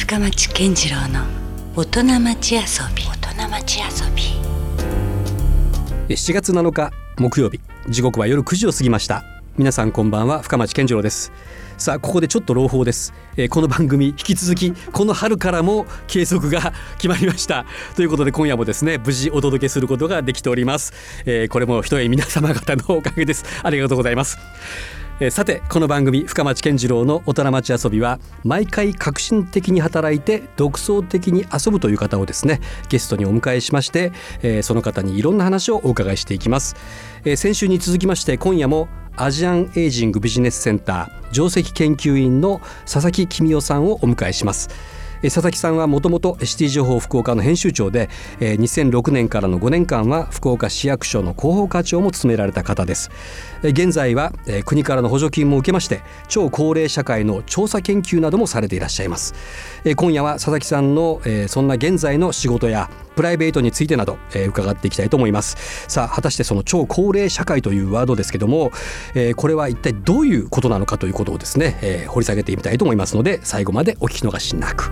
深町健次郎の大人町遊び。大人町遊び。7月7日木曜日。時刻は夜9時を過ぎました。皆さんこんばんは深町健次郎です。さあここでちょっと朗報です、えーこの番組引き続きこの春からも継続が決まりました。ということで今夜もですね無事お届けすることができております、えーこれもひとえ皆様方のおかげです。ありがとうございます。さてこの番組深町健次郎の大人町遊びは毎回革新的に働いて独創的に遊ぶという方をですねゲストにお迎えしまして、その方にいろんな話をお伺いしていきます、先週に続きまして今夜もアジアンエイジングビジネスセンター上席研究員の佐々木公夫さんをお迎えします。佐々木さんはもともとシティ情報福岡の編集長でえ2006年からの5年間は福岡市役所の広報課長も務められた方です。え現在はえ国からの補助金も受けまして超高齢社会の調査研究などもされていらっしゃいます。え今夜は佐々木さんのえそんな現在の仕事やプライベートについてなど、えー伺っていきたいと思います。さあ果たしてその超高齢社会というワードですけども、えーこれは一体どういうことなのかということをですね、えー掘り下げてみたいと思いますので最後までお聞き逃しなく。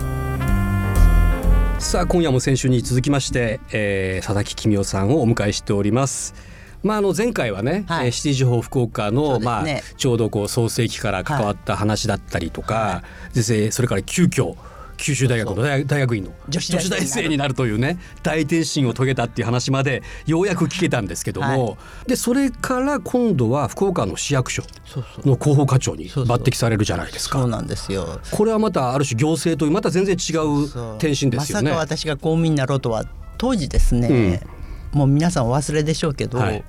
さあ今夜も先週に続きまして、えー佐々木公夫さんをお迎えしております。まあ、あの前回はね、はい。えーシティ情報福岡の、ね。まあ、ちょうどこう創世期から関わった話だったりとか、でそれから急遽九州大学の大大学院の。女子大生になるというね大転身を遂げたっていう話までようやく聞けたんですけども、はでそれから今度は福岡の市役所の広報課長に抜擢されるじゃないですか。そうなんですよ。これはまたある種行政というまた全然違う転身ですよね。まさか私が公務員になろうとは当時ですね、もう皆さんお忘れでしょうけど、はい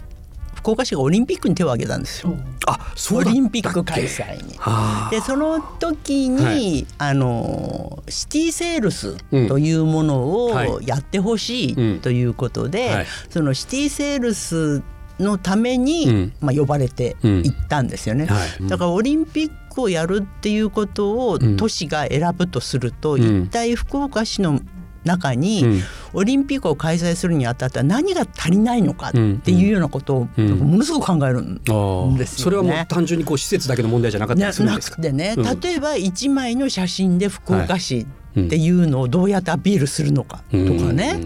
福岡市がオリンピックに手を挙げたんですよ。あそうオリンピック開催に。はあでその時に、はい。あのシティセールスうん。というものはいをやってほしうん。いということで、はい。そのシティセールスのために、うん。まあ、呼ばれて行ったんですよね、はい。だからオリンピックをやるっていうことをうん。都市が選ぶとすると、うん。一体福岡市の中に、うん。オリンピックを開催するにあたっては何が足りないのかっていうようなことを、うん。ものすごく考えるんですよね。それはもう単純にこう施設だけの問題じゃなかったりするんなですか。くてね、うん。例えば一枚の写真で福岡市っていうのをどうやってアピールするのかとかね、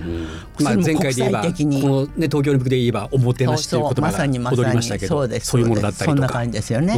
まあ前回で言えば際的に。このね東京オリンピックで言えばおもてなしという言葉まさにまが踊さにりましたけど、そうですそういうものだったりとか。そんな感じですよね。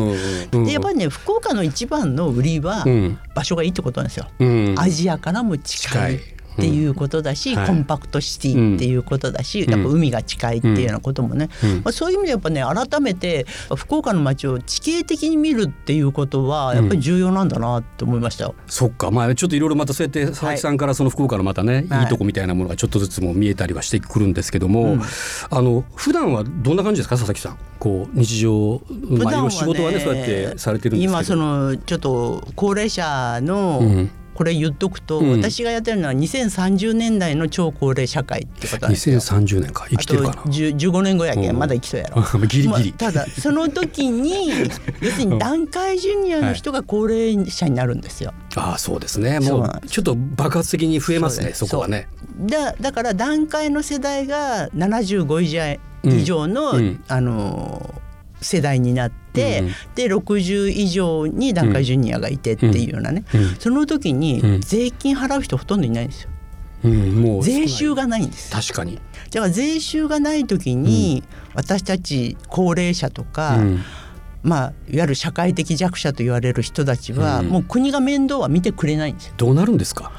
うんうん。でやっぱりね福岡の一番の売りはうん。場所がいいってことなんですよ。うん。アジアからも近いっていうことだし、うん。はい。コンパクトシティっていうことだし、やっぱ海が近いっていうようなこともね、うん。まあ、そういう意味でやっぱね改めて福岡の街を地形的に見るっていうことはやっぱり重要なんだなって思いました。よ。そっか。まあちょっといろいろまたそうやって佐々木さんからその福岡のまたね、はい。い、いとこみたいなものがちょっとずつも見えたりはしてくるんですけども、うん。あの普段はどんな感じですか佐々木さん。こう日常まあ仕事はねそうやってされてるんですけど。今そのちょっと高齢者の、うんこれ言っとくと、うん。私がやってるのは2030年代の超高齢社会ってことなんですよ。2030年か。生きてるかな？あと10 15年後やけうん。んまだ生きとるやろ。ギリギリ。まあただその時に 要するに団塊ジュニアの人が高齢者になるんですよ。ああそうですね。もそうちょっと爆発的に増えますねそこはね。だだから団塊の世代が75以上以上の、うん。うんあの世代になって、うん。で60以上に団塊ジュニアがいてっていうようなね、うん。その時うん。に税金払う人ほとんどいないんですよ。うん。もう税収がないんです。確かに。だから税収がない時に、私たち高齢者とか、うん。まあ、いわゆる社会的弱者と言われる人たちは、うん。もう国が面倒は見てくれないんですよ。どうなるんですか？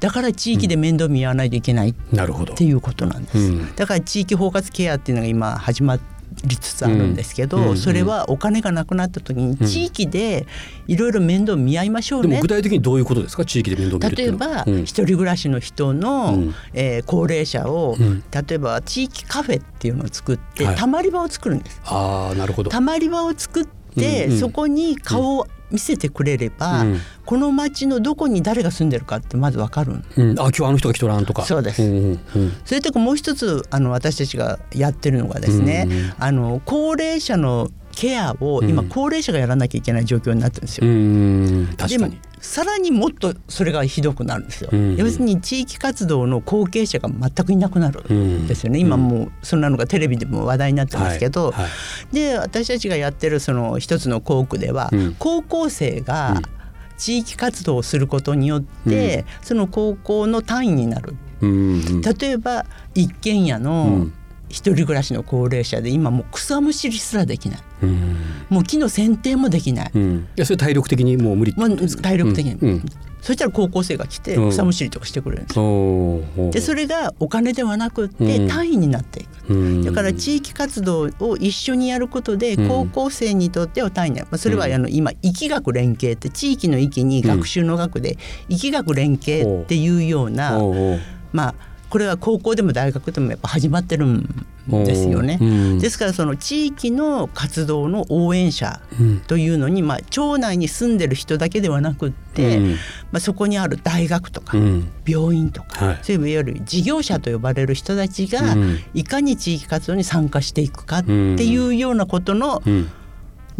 だから地域で面倒見合わないといけないっなるほどていうことなんです、うん。だから地域包括ケアっていうのが今始まりつつあるんですけど、うんうんそれはお金がなくなった時に地域でいろいろ面倒見合いましょうね。でも具体的にどういうことですか？地域で面倒例えば、うん。一人暮らしの人の、うん。えー高齢者を、うん。例えば地域カフェっていうのを作って、はい。たまり場を作るんです。ああなるほど。たまり場を作って、うんうん。そこに顔を見せてくれれば、うん。この町のどこに誰が住んでるかってまずわかるん。うん、あ今日あの人が来とらんとか。そうです。んうんうん。それとかもう一つあの私たちがやってるのがですね、うんうん。あの高齢者のケアを今うん。高齢者がやらなきゃいけない状況になってるんですよ。うん確かに。さらにもっとそれがひどくなるんですよ。うん。要するに地域活動の後継者が全くいなくなるんですよね。うん。今もうそんなのがテレビでも話題になってますけど、はいはい。で私たちがやってるその一つの校区では、うん。高校生が地域活動をすることによって、その高校の単位になる。例えば一軒家うのん一人暮らしの高齢者で今もう草むしりすらできない。うん。もう木の剪定もできない、うん。いやそれ体力的にもう無理ってもうこと？ですか体力的に、うん。うんそしたら高校生が来てうん。草むしりとかしてくれるんですでそれがお金ではなくってうん。単位になっていく。うん。だから地域活動を一緒にやることでうん。高校生にとっては単位になる、まあ、それはうん。あの今域学連携って地域の域に学習の学で域学連携っていうようなまあこれは高校でも大学でもやっぱ始まってるんですよね。うん。ですからその地域の活動の応援者うん。というのに、まあ、町内に住んでる人だけではなくって、うん。まあ、そこにある大学とかうん。病院とか、はい。そういういわゆる事業者と呼ばれる人たちが、うんいかに地域活動に参加していくかっていうようなことの、うん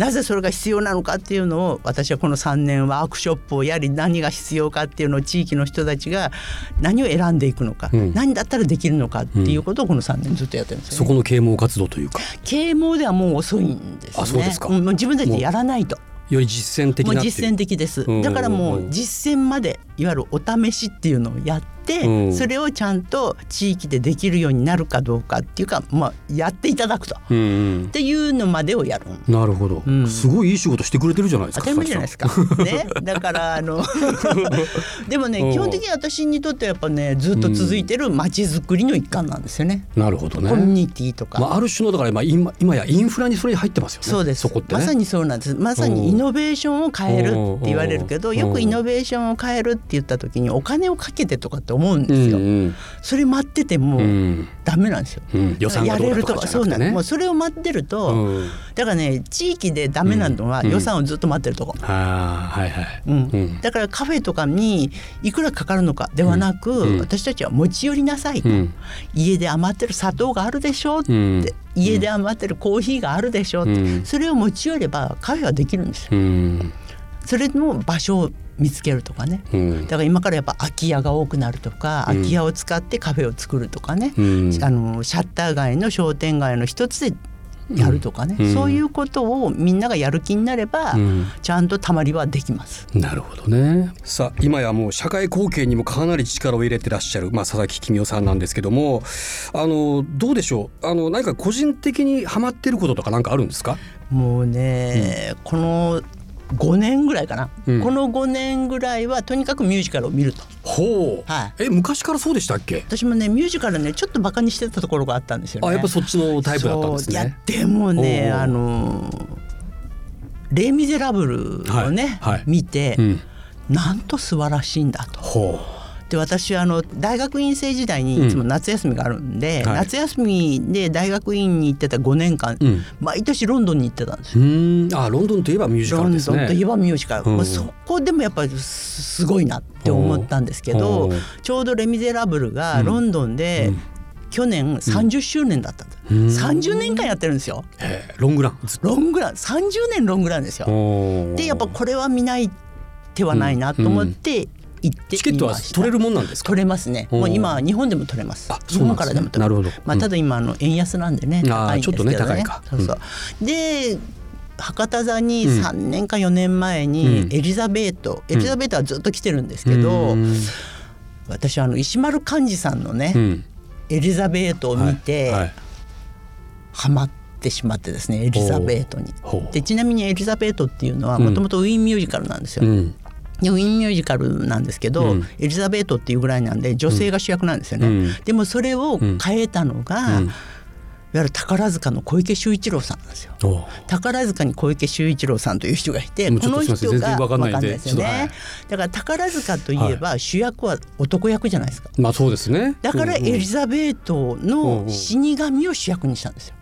なぜそれが必要なのかっていうのを私はこの3年ワークショップをやり何が必要かっていうのを地域の人たちが何を選んでいくのか、うん。何だったらできるのかっていうことをこの3年ずっとやってるんですよ、ね。そこの啓蒙活動というか。啓蒙ではもう遅いんですね。あそうですか。んもう自分たちでやらないと。より実践的もう実践的です。うん。だからもう実践までいわゆるお試しっていうのをやって、うん。それをちゃんと地域でできるようになるかどうかっていうか、まあ、やっていただくと。うんうん。っていうのまでをやるなるほど、うん。すごいいい仕事してくれてるじゃないですか当たり前じゃないですか。ね、だからあの でもねうん。基本的に私にとってはやっぱねずっと続いてる街づくりの一環なんですよね。なるほどね。コミュニティとか。まあ、ある種のだからまあ今今やインフラにそれ入ってますよね。そうです。そこってね。まさにそうなんです。まさにイノベーションを変えるって言われるけどうん。よくイノベーションを変えるって言った時にお金をかけてとかって思うんうですよ。んうん。それ待っててもうん。ダメなんですよ。うん。予算がどうだとやれるとかじゃなくてそうなんです。もうそれを待ってると、うん。だからね地域でダメなのはうん。予算をずっと待ってるとこ。はいはい、だからカフェとかにいくらかかるのかではなく、うん。私たちは持ち寄りなさいと、うん。家で余ってる砂糖があるでしょって、うん。家で余ってるコーヒーがあるでしょって、うん。それを持ち寄ればカフェはできるんですよ。うんそれの場所を見つけるとかね。うん。だから今からやっぱ空き家が多くなるとか、うん。空き家を使ってカフェを作るとかね、うん。あのシャッター街の商店街の一つでやるとかね、うん。そういうことをみんながやる気になれば、うん。ちゃんとたまりはできます。なるほどね。さあ今やもう社会貢献にもかなり力を入れてらっしゃる、まあ、佐々木君代さんなんですけどもあのどうでしょう？あの何か個人的にハマってることとか何かあるんですか？もうね、この5年ぐらいかな、うん。この5年ぐらいはとにかくミュージカルを見ると。ほう、はい。え昔からそうでしたっけ？私もねミュージカルねちょっとバカにしてたところがあったんですよね。あやっぱそっちのタイプだったんですそういやねでもねあの「レイ・ミゼラブル」をね、はい。はい。見て、うん。なんと素晴らしいんだと。ほで私あの大学院生時代にいつも夏休みがあるんで、はい。夏休みで大学院に行ってた5年間、ううん。毎年ロンドンに行ってたんですあロンドンといえばミュージカロルですね。ンドンといえばミュージカル、うん。まあそこでもやっぱりすすごいなって思ったんですけおどーちょうど「レ・ミゼラブル」がうん。ロンドンでうん。去年30周年だったんです、うん。30年間やってるんですよ。ロングラン。ロングラン。30年ロングランですよ。でやっぱこれは見ない手はないなと思って行ってチケットは取れるもんなんですか？取れますね。もう今日本でも取れます。あ日本からでも取れなるほど。まあ、ただ今あの円安なんでね高いんですけどね。ちょっとね高いか。そうそう。で博多座にうん。3年か4年前うん。にエリザベート、エリザベートはずっと来てるんですけど、うん。私あの石丸幹二さんのね、うん。エリザベートを見て、はい。はい。ハマってしまってですねエリザベートに。でちなみにエリザベートっていうのはうん。もともとウィーンミュージカルなんですよ。ウィーンミュージカルなんですけど、うん。エリザベートっていうぐらいなんで女性が主役なんですよね。うん。でもそれを変えたのが、うん。いわゆる宝塚の小池秀一郎さんなんですよ。宝塚に小池秀一郎さんという人がいてこの人が然わかんないんで。すよちょっとはい。ねだから宝塚といえば主役は男役じゃないですか。まあそうですね。だからエリザベートの死神を主役にしたんですよ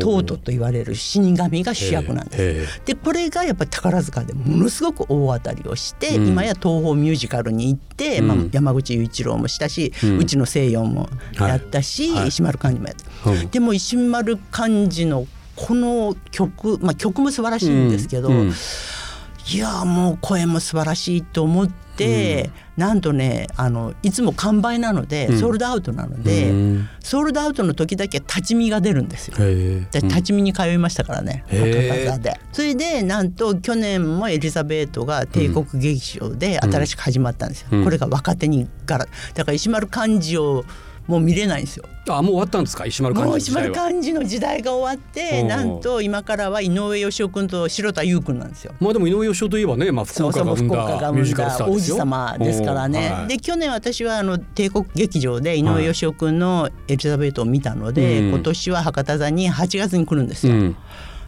トートと言われる死神が主役なんです。へでこれがやっぱり宝塚でものすごく大当たりをして、うん。今や東宝ミュージカルに行って、まあうん、山口雄一郎もしたし、ううん。ちの西洋もやったし、はい。はい。石丸幹二もやった、うん。でも石丸幹二のこの曲、まあ、曲も素晴らしいんですけど、うんいやもう声も素晴らしいと思って、なんとねあのいつも完売なので、うん。ソールドアウトなので、うん。ソールドアウトの時だけ立ち見が出るんですよ。で立ち見に通いましたからね、博多で。それでなんと去年もエリザベートが帝国劇場で新しく始まったんですよ、うん。これが若手に柄だから石丸幹二をもう見れないんですよ。あもう終わったんですか？石丸幹もう石丸幹二の時代が終わってうん。なんと今からは井上芳雄君と城田優君なんですよ。まあでも井上芳雄といえばね、まあ、福岡が生んだミュージカルスターですよ。様ですからね、はい。で去年私はあの帝国劇場で井上芳雄君のエリザベートを見たので、うん。今年は博多座に8月に来るんですよ、うん、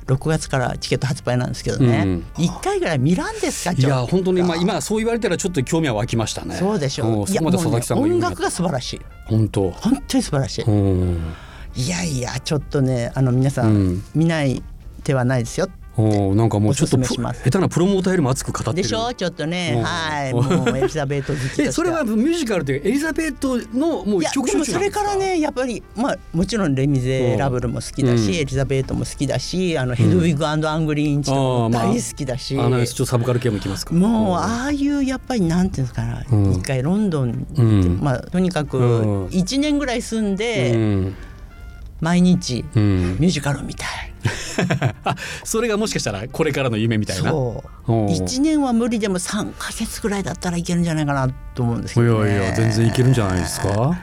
6月からチケット発売なんですけどね、うん一回ぐらい見らんですかいや本当にまあ今そう言われたらちょっと興味は湧きましたね。そうでしょんういやもうね音楽が素晴らしい。本当。本当に素晴らしい、うん。いやいやちょっとねあの皆さん。見ない手はないですよおなんかもうちょっと下手なプロモーターよりも熱く語ってる。でしょ？ちょっとね。うんはい。もうエリザベート好きそれはミュージカルでエリザベートのもう一曲でもそれからねやっぱりまあもちろん「レ・ミゼラブル」も好きだし、うん。エリザベートも好きだしあのヘドウィグアングリーンチも大好きだし、あのちょっとサブカル系もいきますか。もうああいうやっぱりなんていうんですかな、うん。一回ロンドンうん。まあとにかくうん。1年ぐらい住んうでん。毎日うん。ミュージカルを見たい。あそれがもしかしたらこれからの夢みたいな？そう。おう。1年は無理でも3ヶ月ぐらいだったらいけるんじゃないかなと思うんですけいど、ね、やいや全然いけるんじゃないですか？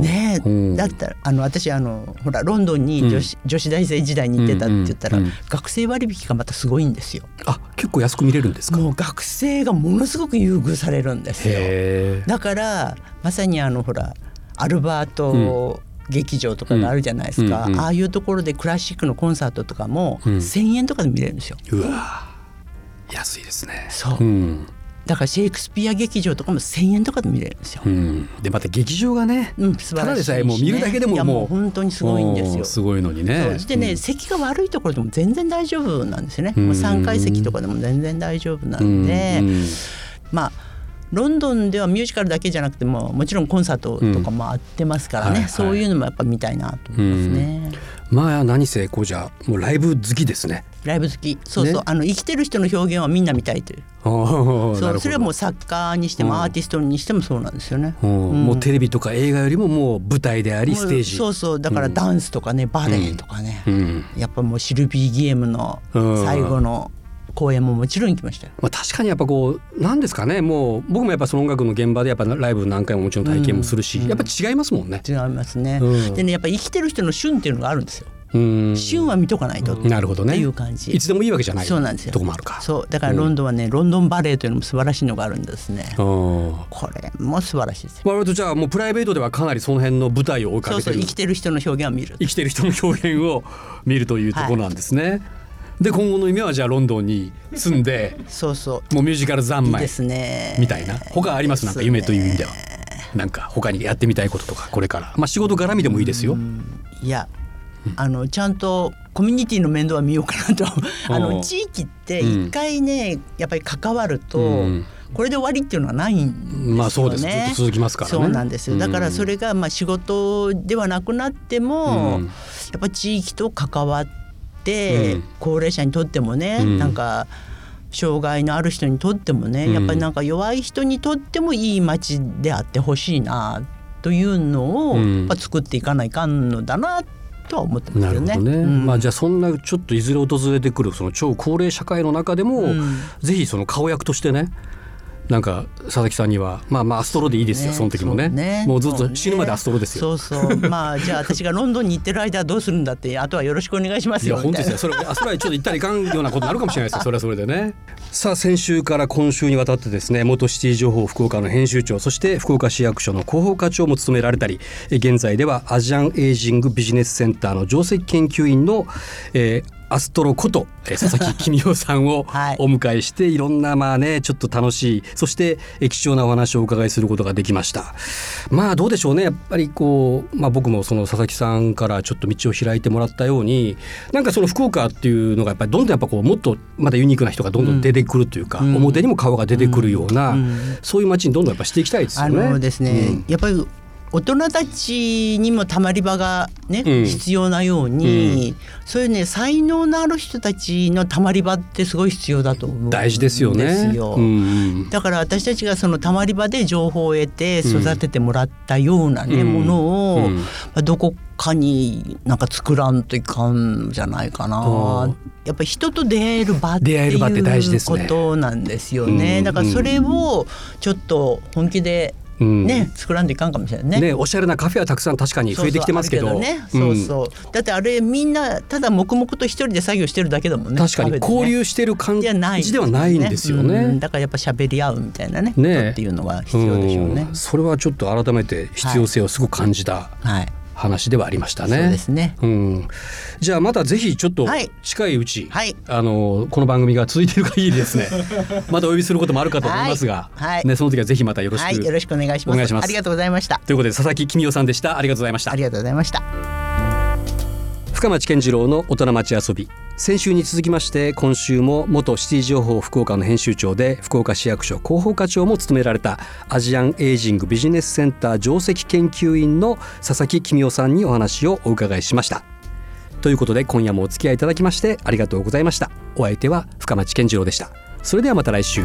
ねだったらあの私あのほらロンドンに女子,、女子大生時代に行ってたって言ったら、うんうん学生割引がまたすごいんですよ。あ結構安く見れるんですか？もう学生がものすごく優遇されるんですよ。だからまさにあのほらアルバート劇場とかがあるじゃないですか、うんうんうん。ああいうところでクラシックのコンサートとかもうん。1,000円とかで見れるんですよ。うわ。安いですね。そう。うん。だからシェイクスピア劇場とかも1,000円とかで見れるんですよ。うん、でまた劇場がね、うん、素晴らしいただでさえもう見るだけでももう本当にすごいんですよ。すごいのにね。そうそしてね、うん。席が悪いところでも全然大丈夫なんですよね。うん。もう3階席とかでも全然大丈夫なんで、うん。まあロンドンではミュージカルだけじゃなくてももちろんコンサートとかもあってますからね、うん。はいはい。そういうのもやっぱ見たいなと思いますね。まあ何せこうじゃもうライブ好きですね。ライブ好き。そうそう、ね。あの生きてる人の表現はみんな見たいという。そうそれはもうう、作家にしてうん。もアーティストにしてもそうなんですよね。うん。うん。もうテレビとか映画よりももう舞台でありステージ。そうそう。だからダンスとかね、バレエとかね、うん。やっぱもうシルビー・ギエムの最後の公演ももちろん行きましたよ。まあ、確かにやっぱこうなんですかねもう僕もやっぱその音楽の現場でやっぱライブ何回ももちろん体験もするし、うんやっぱ違いますもんね。違いますね。うんでねやっぱ生きてる人の旬っていうのがあるんですよ。うん旬は見とかないと、なるほどねいう感じいつでもいいわけじゃないそうなんですよとこもあるか。そうだからロンドンはね、ロンドンバレエというのも素晴らしいのがあるんですね。うんこれも素晴らしいですよ。割とじゃあもうプライベートではかなりその辺の舞台を追いかけてるそうそう生きてる人の表現を見る。生きてる人の表現を見るというところなんですね。で今後の夢はじゃあロンドンに住んでそうそう。もうミュージカル三昧いいですね。みたいな他あります？なんか夢という意味では。なんか他にやってみたいこととかこれからまあ仕事絡みでもいいですよ。いや。あのちゃんとコミュニティの面倒は見ようかなとあおのう地域って一回ね、やっぱり関わると、うんこれで終わりっていうのはないんですよね。まあそうですずっと続きますからね。そうなんですよだからそれがまあ仕事ではなくなっても、うんやっぱ地域と関わって、うん。高齢者にとってもね、うん。なんか障害のある人にとってもね、うん。やっぱりなんか弱い人にとってもいい街であってほしいなというのを、うん。やっぱ作っていかないかんのだなとは思ってますよね。ね、うん。まあじゃあそんなちょっといずれ訪れてくるその超高齢社会の中でも、うん。ぜひその顔役としてねなんか佐々木さんにはまあまあアストロでいいですよ、ねその時もねそうもうずっと死ぬまでアストロですよ。そうそうまあじゃあ私がロンドンに行ってる間はどうするんだってあとはよろしくお願いしますよいな本当ですよ。それあそれはちょっと言ったらいかんようなことになるかもしれないですよ。それはそれでね。さあ先週から今週にわたってですね元シティ情報福岡の編集長そして福岡市役所の広報課長も務められたりえ現在ではアジアンエイジングビジネスセンターの上席研究員の、えーアストロことえー佐々木 公夫さんをはい。お迎えしていろんなまあねちょっと楽しいそしてえ貴重なお話をお伺いすることができました。まあどうでしょうね。やっぱりこう、まあ、僕もその佐々木さんからちょっと道を開いてもらったようになんかその福岡っていうのがやっぱりどんどんやっぱこうもっとまだユニークな人がどんどん出てくるというか、うん。表にも顔が出てくるような、うん。そういう街にどんどんやっぱしていきたいですよあね。のですね、うん。やっぱり大人たちにもたまり場がね、うん。必要なように、そういうね才能のある人たちのたまり場ってすごい必要だと思うん大事ですよ。ね。ですようんうん。だから私たちがそのたまり場で情報を得て育ててもらったようなね、うん。ものを、うん。まあどこかになんか作らんといかんじゃないかう。なん。やっぱり人と出会える場っていうことなんですよね。うんだからそれをちょっと本気でうん。ね、作らんといかんかもしれないね。ねおしゃれなカフェはたくさん確かに増えてきてますけど。そうね、そうそう。だってあれみんなただ黙々と一人で作業してるだけだもんね。確かに交流してる感じゃないじではないんですようん。ね。だからやっぱ喋り合うみたいなねね。っていうのは必要でしょうね。ん。それはちょっと改めて必要性をすごく感じた。はい、話ではありましたね。そうですね。うん、じゃあまたぜひちょっとはい近いうち、はいあのこの番組が続いている限りですね またお呼びすることもあるかと思いますが、はいはいね、その時はぜひまたよろしく、はい、よろしくお願いします。お願いしますありがとうございました。ということで佐々木公夫さんでしたありがとうございましたありがとうございました。深町健次郎の大人町遊び。先週に続きまして今週も元シティ情報福岡の編集長で福岡市役所広報課長も務められたアジアンエイジングビジネスセンター上席研究員の佐々木公夫さんにお話をお伺いしました。ということで今夜もお付き合いいただきましてありがとうございました。お相手は深町健次郎でした。それではまた来週。